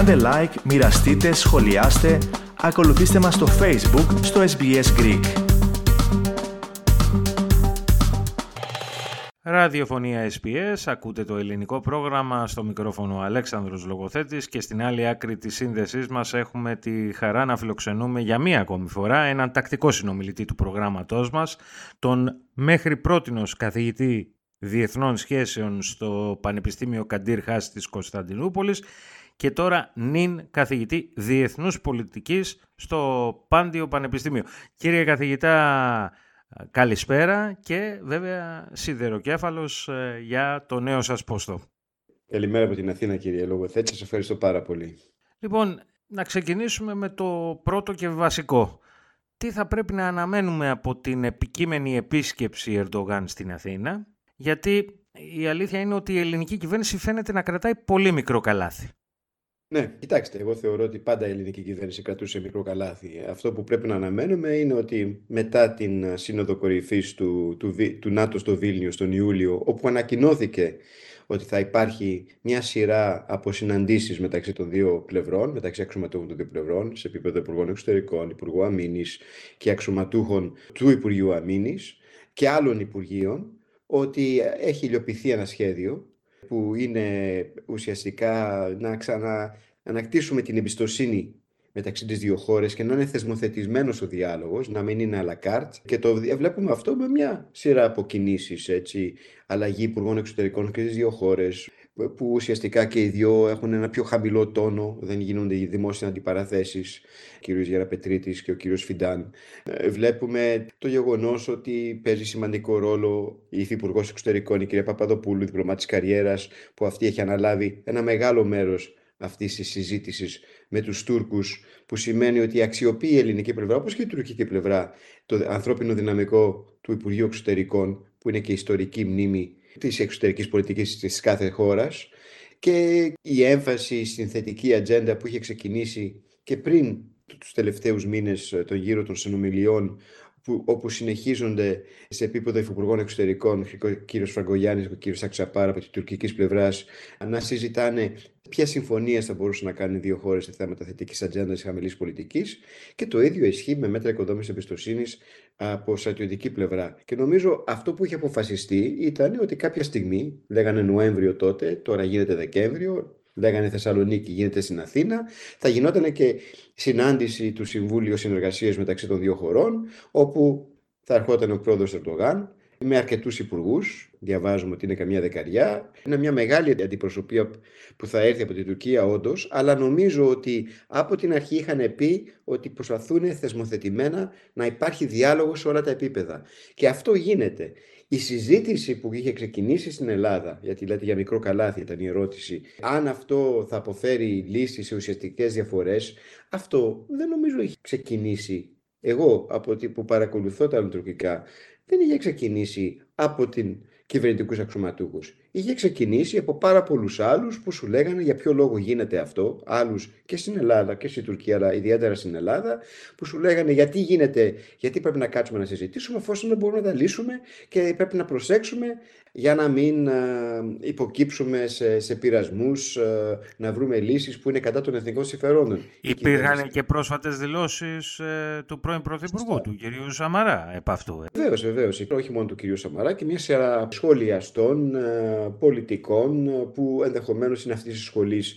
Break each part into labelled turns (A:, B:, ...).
A: Κάντε like, μοιραστείτε, σχολιάστε, ακολουθήστε μας στο Facebook, στο SBS Greek.
B: Ραδιοφωνία SPS, ακούτε το ελληνικό πρόγραμμα στο μικρόφωνο Αλέξανδρος Λογοθέτης και στην άλλη άκρη της σύνδεσής μας έχουμε τη χαρά να φιλοξενούμε για μία ακόμη φορά έναν τακτικό συνομιλητή του προγράμματός μας, τον μέχρι πρότινος καθηγητή Διεθνών Σχέσεων στο Πανεπιστήμιο Καντήρ Χάς της Κωνσταντινούπολης και τώρα νυν καθηγητή Διεθνούς Πολιτικής στο Πάντιο Πανεπιστήμιο. Κύριε καθηγητά, καλησπέρα και βέβαια σιδεροκέφαλος ε, για το νέο σας πόστο.
C: Καλημέρα από την Αθήνα κύριε Λογοθέτη, σας ευχαριστώ πάρα πολύ.
B: Λοιπόν, να ξεκινήσουμε με το πρώτο και βασικό. Τι θα πρέπει να αναμένουμε από την επικείμενη επίσκεψη Ερντογάν στην Αθήνα; Γιατί η αλήθεια είναι ότι η ελληνική κυβέρνηση φαίνεται να κρατάει πολύ μικρό καλάθι.
C: Ναι, κοιτάξτε, εγώ θεωρώ ότι πάντα η ελληνική κυβέρνηση κρατούσε μικρό καλάθι. Αυτό που πρέπει να αναμένουμε είναι ότι μετά την σύνοδο κορυφής του, του, του ΝΑΤΟ στο Βίλνιο τον Ιούλιο, όπου ανακοινώθηκε ότι θα υπάρχει μια σειρά από συναντήσεις μεταξύ των δύο πλευρών, μεταξύ αξιωματούχων των δύο πλευρών, σε επίπεδο Υπουργών Εξωτερικών, Υπουργού Αμήνης και αξιωματούχων του Υπουργείου Αμήνης και άλλων Υπουργείων, ότι έχει υλοποιηθεί ένα σχέδιο που είναι ουσιαστικά να ξαναανακτήσουμε την εμπιστοσύνη μεταξύ τις δύο χώρες και να είναι θεσμοθετημένος ο διάλογος, να μην είναι à la carte. Και το βλέπουμε αυτό με μια σειρά από κινήσεις, έτσι, αλλαγή υπουργών εξωτερικών και τις δύο χώρες, που ουσιαστικά και οι δυο έχουν ένα πιο χαμηλό τόνο, δεν γίνονται οι δημόσιες αντιπαραθέσεις, ο κύριος Γεραπετρίτης και ο κύριος Φιντάν. Ε, βλέπουμε το γεγονός ότι παίζει σημαντικό ρόλο η Υφυπουργός Εξωτερικών, η κυρία Παπαδοπούλου, διπλωμάτης καριέρας, που αυτή έχει αναλάβει ένα μεγάλο μέρος αυτής της συζήτησης με τους Τούρκους, που σημαίνει ότι αξιοποιεί η ελληνική πλευρά, όπως και η τουρκική πλευρά, το ανθρώπινο δυναμικό του Υπουργείου Εξωτερικών, που είναι και ιστορική μνήμη της εξωτερικής πολιτικής της κάθε χώρας και η έμφαση στην θετική ατζέντα που είχε ξεκινήσει και πριν τους τελευταίους μήνες τον γύρο των συνομιλιών που, όπου συνεχίζονται σε επίπεδο υφυπουργών εξωτερικών, ο κύριος Φραγκογιάννης και ο κύριος Αξαπάρα από την τουρκικής πλευράς, να συζητάνε ποια συμφωνίε θα μπορούσαν να κάνουν οι δύο χώρες σε θέματα θετικής ατζέντας χαμηλής πολιτικής. Και το ίδιο ισχύει με μέτρα οικοδόμησης εμπιστοσύνης από στρατιωτική πλευρά. Και νομίζω αυτό που είχε αποφασιστεί ήταν ότι κάποια στιγμή, λέγανε Νοέμβριο τότε, τώρα γίνεται Δεκέμβριο, λέγανε Θεσσαλονίκη, γίνεται στην Αθήνα. Θα γινόταν και συνάντηση του Συμβούλιο Συνεργασίας μεταξύ των δύο χωρών, όπου θα ερχόταν ο πρόεδρος Ερντογάν με αρκετούς υπουργούς, διαβάζουμε ότι είναι καμιά δεκαριά. Είναι μια μεγάλη αντιπροσωπεία που θα έρθει από την Τουρκία όντως, αλλά νομίζω ότι από την αρχή είχαν πει ότι προσπαθούν θεσμοθετημένα να υπάρχει διάλογος σε όλα τα επίπεδα. Και αυτό γίνεται. Η συζήτηση που είχε ξεκινήσει στην Ελλάδα, γιατί λέτε για μικρό καλάθι ήταν η ερώτηση, αν αυτό θα αποφέρει λύσεις σε ουσιαστικές διαφορές, αυτό δεν νομίζω έχει ξεκινήσει. Εγώ, από ότι που παρακολουθώ τα τουρκικά, δεν είχε ξεκινήσει από την κυβερνητικούς αξιωματούχους. Είχε ξεκινήσει από πάρα πολλούς άλλους που σου λέγανε για ποιο λόγο γίνεται αυτό, άλλους και στην Ελλάδα και στην Τουρκία, αλλά ιδιαίτερα στην Ελλάδα, που σου λέγανε γιατί γίνεται, γιατί πρέπει να κάτσουμε να συζητήσουμε, εφόσον δεν μπορούμε να τα λύσουμε και πρέπει να προσέξουμε για να μην ε, υποκύψουμε σε, σε πειρασμούς, ε, να βρούμε λύσεις που είναι κατά των εθνικών συμφερόντων.
B: Υπήρχαν και πρόσφατες δηλώσεις ε, του πρώην Πρωθυπουργού, του κ. Σαμαρά, επ' αυτού.
C: Βεβαίως, βεβαίως. Όχι μόνο του κ. Σαμαρά και μια σειρά σχολιαστών, πολιτικών, που ενδεχομένως είναι αυτής της σχολής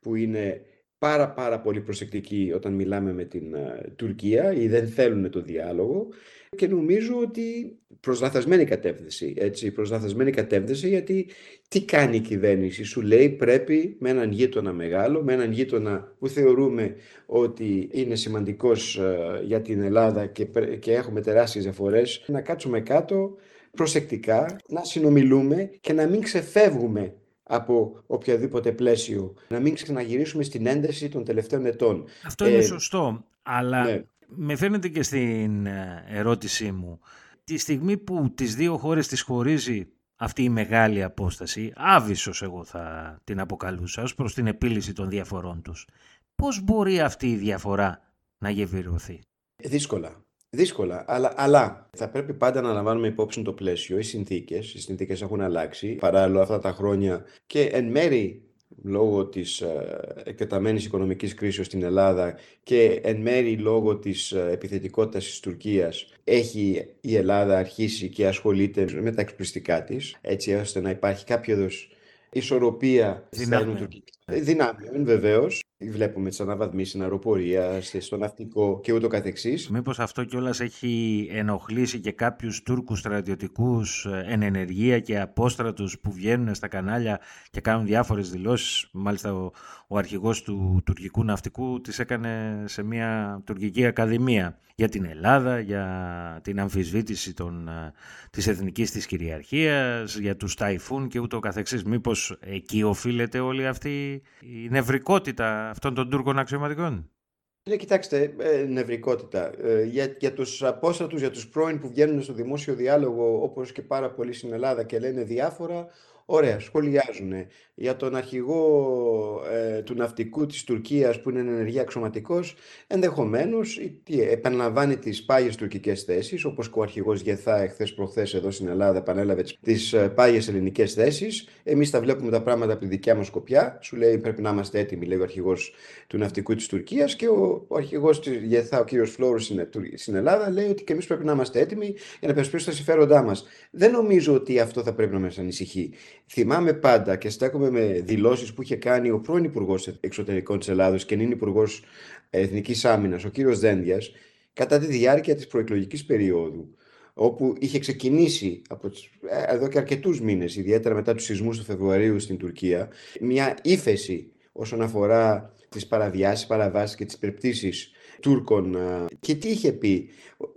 C: που είναι πάρα πάρα πολύ προσεκτικοί όταν μιλάμε με την Τουρκία ή δεν θέλουν το διάλογο. Και νομίζω ότι προς λαθασμένη κατεύθυνση, έτσι, προς λαθασμένη κατεύθυνση γιατί τι κάνει η κυβέρνηση, σου λέει πρέπει με έναν γείτονα μεγάλο, με έναν γείτονα που θεωρούμε ότι είναι σημαντικός ε, για την Ελλάδα και, και έχουμε τεράστιες διαφορές, να κάτσουμε κάτω προσεκτικά, να συνομιλούμε και να μην ξεφεύγουμε από οποιαδήποτε πλαίσιο, να μην ξαναγυρίσουμε στην ένταση των τελευταίων ετών.
B: Αυτό είναι ε, σωστό, αλλά ναι με φαίνεται και στην ε, ερώτησή μου. Τη στιγμή που τις δύο χώρες τις χωρίζει αυτή η μεγάλη απόσταση, άβυσος εγώ θα την αποκαλούσα, ως προς την επίλυση των διαφορών τους. Πώς μπορεί αυτή η διαφορά να γεβηρωθεί.
C: Δύσκολα. Δύσκολα, αλλά, αλλά θα πρέπει πάντα να λαμβάνουμε υπόψη το πλαίσιο, οι συνθήκες. Οι συνθήκες έχουν αλλάξει παράλληλα αυτά τα χρόνια και εν μέρη λόγω της εκτεταμένης οικονομικής κρίσης στην Ελλάδα και εν μέρη λόγω της επιθετικότητας της Τουρκίας έχει η Ελλάδα αρχίσει και ασχολείται με τα εξπληστικά της έτσι ώστε να υπάρχει κάποιο είδος ισορροπία
B: δυνάμεων.
C: Δυνάμεων βεβαίως Βλέπουμε τις αναβαθμίσεις στην αεροπορία, στο ναυτικό και ούτω καθεξής.
B: Μήπως αυτό κιόλας έχει ενοχλήσει και κάποιους Τούρκους στρατιωτικούς ε, εν ενεργεία και απόστρατους που βγαίνουν στα κανάλια και κάνουν διάφορες δηλώσεις. Μάλιστα ο, ο αρχηγός του τουρκικού ναυτικού τις έκανε σε μια τουρκική ακαδημία για την Ελλάδα, για την αμφισβήτηση των, ε, της εθνικής της κυριαρχίας, για τους ταϊφούν και ούτω καθεξής. Μήπως εκεί οφείλεται όλη αυτή η νευρικότητα αυτών των Τούρκων αξιωματικών;
C: Ναι, κοιτάξτε, ε, νευρικότητα. Ε, για, για τους απόστατους, για τους πρώην που βγαίνουν στο δημόσιο διάλογο, όπως και πάρα πολλοί στην Ελλάδα και λένε διάφορα, Ωραία, σχολιάζουν. Για τον αρχηγό ε, του ναυτικού της Τουρκίας που είναι ενεργεία αξιωματικός, ενδεχομένως τι, επαναλαμβάνει τις πάγιες τουρκικές θέσεις, όπως και ο αρχηγός Γεθά εχθές προχθές εδώ στην Ελλάδα επανέλαβε τις ε, πάγιες ελληνικές θέσεις. Εμείς τα βλέπουμε τα πράγματα από τη δικιά μας σκοπιά. Σου λέει πρέπει να είμαστε έτοιμοι, λέει ο αρχηγός του ναυτικού της Τουρκίας και ο, ο αρχηγός της Γεθά, ο κύριος Φλόρους στην, στην Ελλάδα, λέει ότι και εμείς πρέπει να είμαστε έτοιμοι για να περισπίσουμε τα συμφέροντά μας. Δεν νομίζω ότι αυτό θα πρέπει να μας ανησυχεί. Θυμάμαι πάντα και στέκομαι με δηλώσεις που είχε κάνει ο πρώην Υπουργός Εξωτερικών της Ελλάδος και είναι Υπουργός Εθνικής Άμυνας, ο κύριος Δένδιας, κατά τη διάρκεια της προεκλογικής περίοδου, όπου είχε ξεκινήσει από, ε, εδώ και αρκετούς μήνες, ιδιαίτερα μετά τους σεισμούς του Φεβρουαρίου στην Τουρκία, μια ύφεση όσον αφορά τις παραβιάσεις, παραβάσεις και τις περιπτήσει Τούρκων. Ε, και τι είχε πει,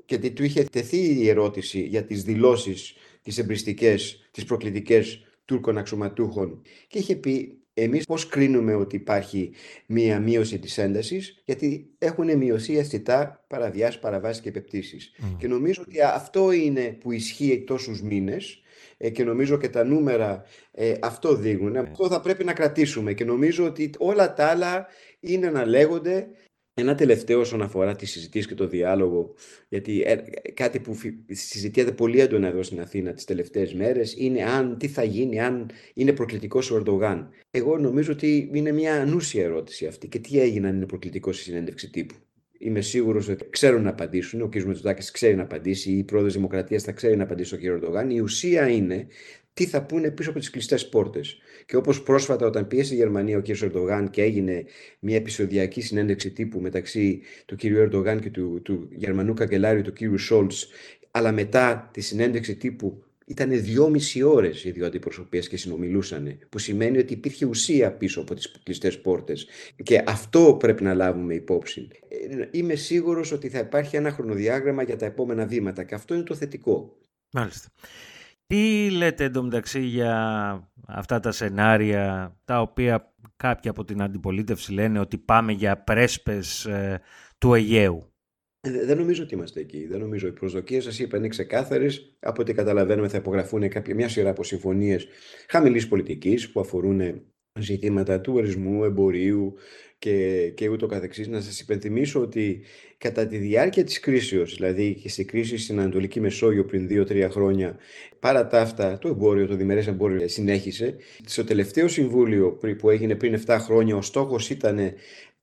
C: και του είχε τεθεί η ερώτηση για τις δηλώσεις, τις εμπριστικές, τις προκλητικές Τούρκων αξιωματούχων και είχε πει εμείς πώς κρίνουμε ότι υπάρχει μία μείωση της έντασης γιατί έχουν μειωθεί αισθητά παραβιάσεις, παραβάσεις και επεπτήσεις. Και νομίζω ότι αυτό είναι που ισχύει τόσους μήνες ε, και νομίζω και τα νούμερα ε, αυτό δείχνουν. Αυτό θα πρέπει να κρατήσουμε και νομίζω ότι όλα τα άλλα είναι να λέγονται ένα τελευταίο όσον αφορά τη συζητήση και το διάλογο, γιατί ε, κάτι που συζητιέται πολύ έντονα εδώ στην Αθήνα τις τελευταίες μέρες είναι αν τι θα γίνει αν είναι προκλητικός ο Ερντογάν. Εγώ νομίζω ότι είναι μια ανούσια ερώτηση αυτή και τι έγινε αν είναι προκλητικός στη συνέντευξη τύπου. Είμαι σίγουρος ότι ξέρουν να απαντήσουν. Ο κ. Μετσοτάκη ξέρει να απαντήσει, η πρόεδρος Δημοκρατίας θα ξέρει να απαντήσει ο κ. Ερντογάν. Η ουσία είναι τι θα πούνε πίσω από τις κλειστές πόρτες. Και όπως πρόσφατα, όταν πίεσε η Γερμανία ο κ. Ερντογάν και έγινε μια επεισοδιακή συνέντευξη τύπου μεταξύ του κ. Ερντογάν και του, του Γερμανού καγκελάριου, του κ. Σόλτς, αλλά μετά τη συνέντευξη τύπου ήταν δυόμιση ώρες οι δύο αντιπροσωπείες και συνομιλούσαν, που σημαίνει ότι υπήρχε ουσία πίσω από τις κλειστές πόρτες. Και αυτό πρέπει να λάβουμε υπόψη. Ε, είμαι σίγουρος ότι θα υπάρχει ένα χρονοδιάγραμμα για τα επόμενα βήματα και αυτό είναι το θετικό.
B: Μάλιστα. Τι λέτε εντωμεταξύ για αυτά τα σενάρια τα οποία κάποιοι από την αντιπολίτευση λένε ότι πάμε για πρέσπες ε, του Αιγαίου;
C: Ε, δεν νομίζω ότι είμαστε εκεί. Δεν νομίζω. Οι προσδοκίες σας είπα είναι ξεκάθαρες. Από ό,τι καταλαβαίνουμε, θα υπογραφούν κάποια, μια σειρά από συμφωνίες χαμηλής πολιτικής που αφορούν ζητήματα του ορισμού, εμπορίου και, και ούτω καθεξής. Να σας υπενθυμίσω ότι κατά τη διάρκεια της κρίσεως, δηλαδή και στη κρίση στην Ανατολική Μεσόγειο πριν 2-3 χρόνια, παρά τα αυτά το εμπόριο, το διμερές εμπόριο συνέχισε. Στο τελευταίο συμβούλιο που έγινε πριν 7 χρόνια, ο στόχος ήταν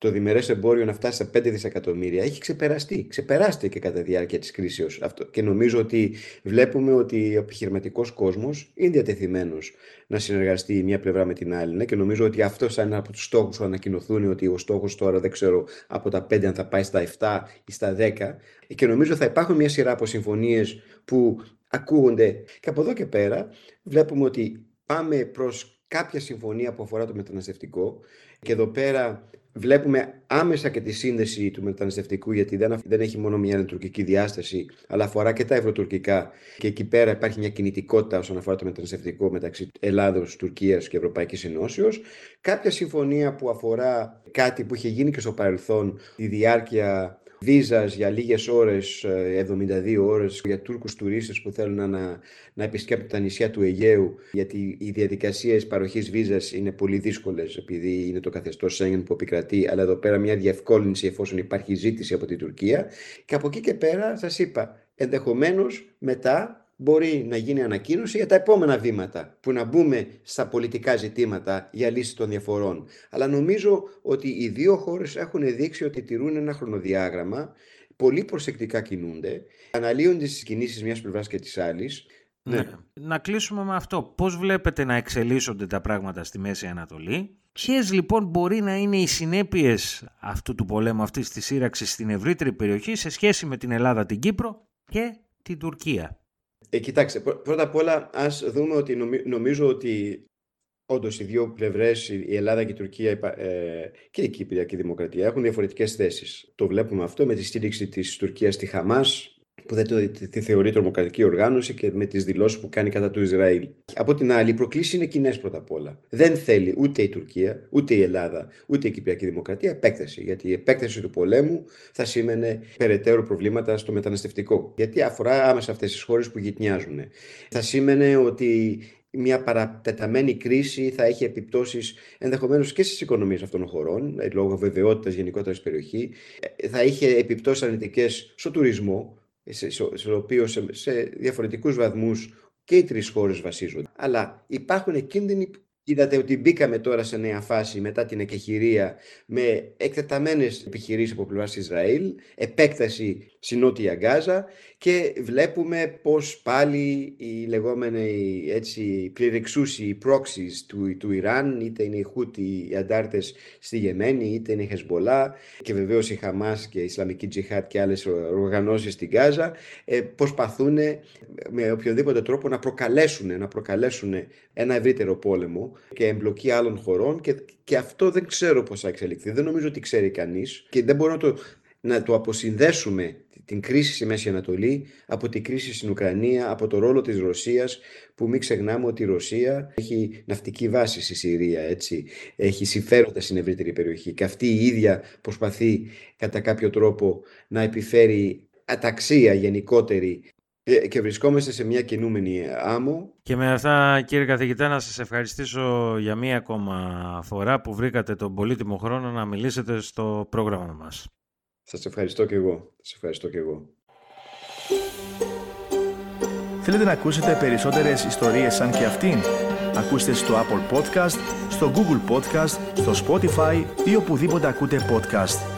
C: το διμερές εμπόριο να φτάσει στα 5 δισεκατομμύρια έχει ξεπεραστεί. Ξεπεράστηκε κατά τη διάρκεια της κρίσεως αυτό. Και νομίζω ότι βλέπουμε ότι ο επιχειρηματικός κόσμος είναι διατεθειμένος να συνεργαστεί μία πλευρά με την άλλη. Ναι; Και νομίζω ότι αυτό θα είναι από τους στόχους που ανακοινωθούν ότι ο στόχος τώρα δεν ξέρω από τα 5 αν θα πάει στα 7 ή στα 10. Και νομίζω θα υπάρχουν μία σειρά από συμφωνίες που ακούγονται. Και από εδώ και πέρα βλέπουμε ότι πάμε προς κάποια συμφωνία που αφορά το μεταναστευτικό και εδώ πέρα βλέπουμε άμεσα και τη σύνδεση του μεταναστευτικού, γιατί δεν, δεν έχει μόνο μια τουρκική διάσταση, αλλά αφορά και τα ευρωτουρκικά. Και εκεί πέρα υπάρχει μια κινητικότητα όσον αφορά το μεταναστευτικό μεταξύ Ελλάδος, Τουρκίας και Ευρωπαϊκής Ενώσεως. Κάποια συμφωνία που αφορά κάτι που είχε γίνει και στο παρελθόν, τη διάρκεια βίζας για λίγες ώρες, 72 ώρες για Τούρκους τουρίστες που θέλουν να, να επισκέπτουν τα νησιά του Αιγαίου γιατί οι διαδικασίες παροχής βίζας είναι πολύ δύσκολες επειδή είναι το καθεστώς Σέγγεν που επικρατεί αλλά εδώ πέρα μια διευκόλυνση εφόσον υπάρχει ζήτηση από την Τουρκία. Και από εκεί και πέρα σας είπα ενδεχομένως μετά μπορεί να γίνει ανακοίνωση για τα επόμενα βήματα που να μπούμε στα πολιτικά ζητήματα για λύση των διαφορών. Αλλά νομίζω ότι οι δύο χώρες έχουν δείξει ότι τηρούν ένα χρονοδιάγραμμα, πολύ προσεκτικά κινούνται, αναλύονται στις κινήσεις μιας πλευράς και της άλλης.
B: Ναι. ναι. Να κλείσουμε με αυτό. Πώς βλέπετε να εξελίσσονται τα πράγματα στη Μέση Ανατολή; Ποιες λοιπόν μπορεί να είναι οι συνέπειες αυτού του πολέμου, αυτής της σύραξης στην ευρύτερη περιοχή σε σχέση με την Ελλάδα, την Κύπρο και την Τουρκία;
C: Ε, κοιτάξτε, πρώτα απ' όλα ας δούμε ότι νομίζω ότι όντως οι δύο πλευρές, η Ελλάδα και η Τουρκία ε, και η Κύπριακή Δημοκρατία έχουν διαφορετικές θέσεις. Το βλέπουμε αυτό με τη στήριξη της Τουρκίας στη Χαμάς, που δεν τη θεωρεί τρομοκρατική οργάνωση και με τις δηλώσεις που κάνει κατά του Ισραήλ. Από την άλλη, οι προκλήσεις είναι κοινές πρώτα απ' όλα. Δεν θέλει ούτε η Τουρκία, ούτε η Ελλάδα, ούτε η Κυπριακή Δημοκρατία επέκταση. Γιατί η επέκταση του πολέμου θα σήμαινε περαιτέρω προβλήματα στο μεταναστευτικό. Γιατί αφορά άμεσα αυτές τις χώρες που γυτνιάζουν. Θα σήμαινε ότι μια παρατεταμένη κρίση θα έχει επιπτώσεις ενδεχομένως και στις οικονομίες αυτών των χωρών, λόγω βεβαιότητας γενικότερα στην περιοχή. Ε, θα είχε επιπτώσεις αρνητικές στο τουρισμό, σε οποίο σε, σε διαφορετικούς βαθμούς και οι τρεις χώρες βασίζονται. Αλλά υπάρχουν κίνδυνοι Είδατε ότι μπήκαμε τώρα σε νέα φάση μετά την εκεχηρία με εκτεταμένες επιχειρήσεις από πλευράς Ισραήλ, επέκταση στη Νότια Γκάζα και βλέπουμε πως πάλι οι λεγόμενοι έτσι πληρεξούσιοι proxies του, του Ιράν, είτε είναι οι Χούτι οι αντάρτες στη Γεμένη, είτε είναι η Χεσμολά και βεβαίως η Χαμάς και η Ισλαμική Τζιχάτ και άλλες οργανώσεις στην Γκάζα, ε, προσπαθούν με οποιοδήποτε τρόπο να προκαλέσουν, να προκαλέσουν ένα ευρύτερο πόλεμο και εμπλοκή άλλων χωρών και, και αυτό δεν ξέρω πώς θα εξελιχθεί. Δεν νομίζω ότι ξέρει κανείς και δεν μπορώ να το, να το αποσυνδέσουμε την κρίση στη Μέση Ανατολή από την κρίση στην Ουκρανία, από το ρόλο της Ρωσίας που μην ξεχνάμε ότι η Ρωσία έχει ναυτική βάση στη Συρία, έτσι. έχει συμφέροντα στην ευρύτερη περιοχή και αυτή η ίδια προσπαθεί κατά κάποιο τρόπο να επιφέρει αταξία γενικότερη ε, και βρισκόμαστε σε μια κινούμενη άμμο.
B: Και με αυτά κύριε καθηγητά να σας ευχαριστήσω για μία ακόμα φορά που βρήκατε τον πολύτιμο χρόνο να μιλήσετε στο πρόγραμμα μας.
C: Σας ευχαριστώ και εγώ. Σας ευχαριστώ και εγώ.
A: Θέλετε να ακούσετε περισσότερες ιστορίες σαν και αυτήν; Ακούστε στο Apple Podcast, στο Google Podcast, στο Spotify ή οπουδήποτε ακούτε podcast.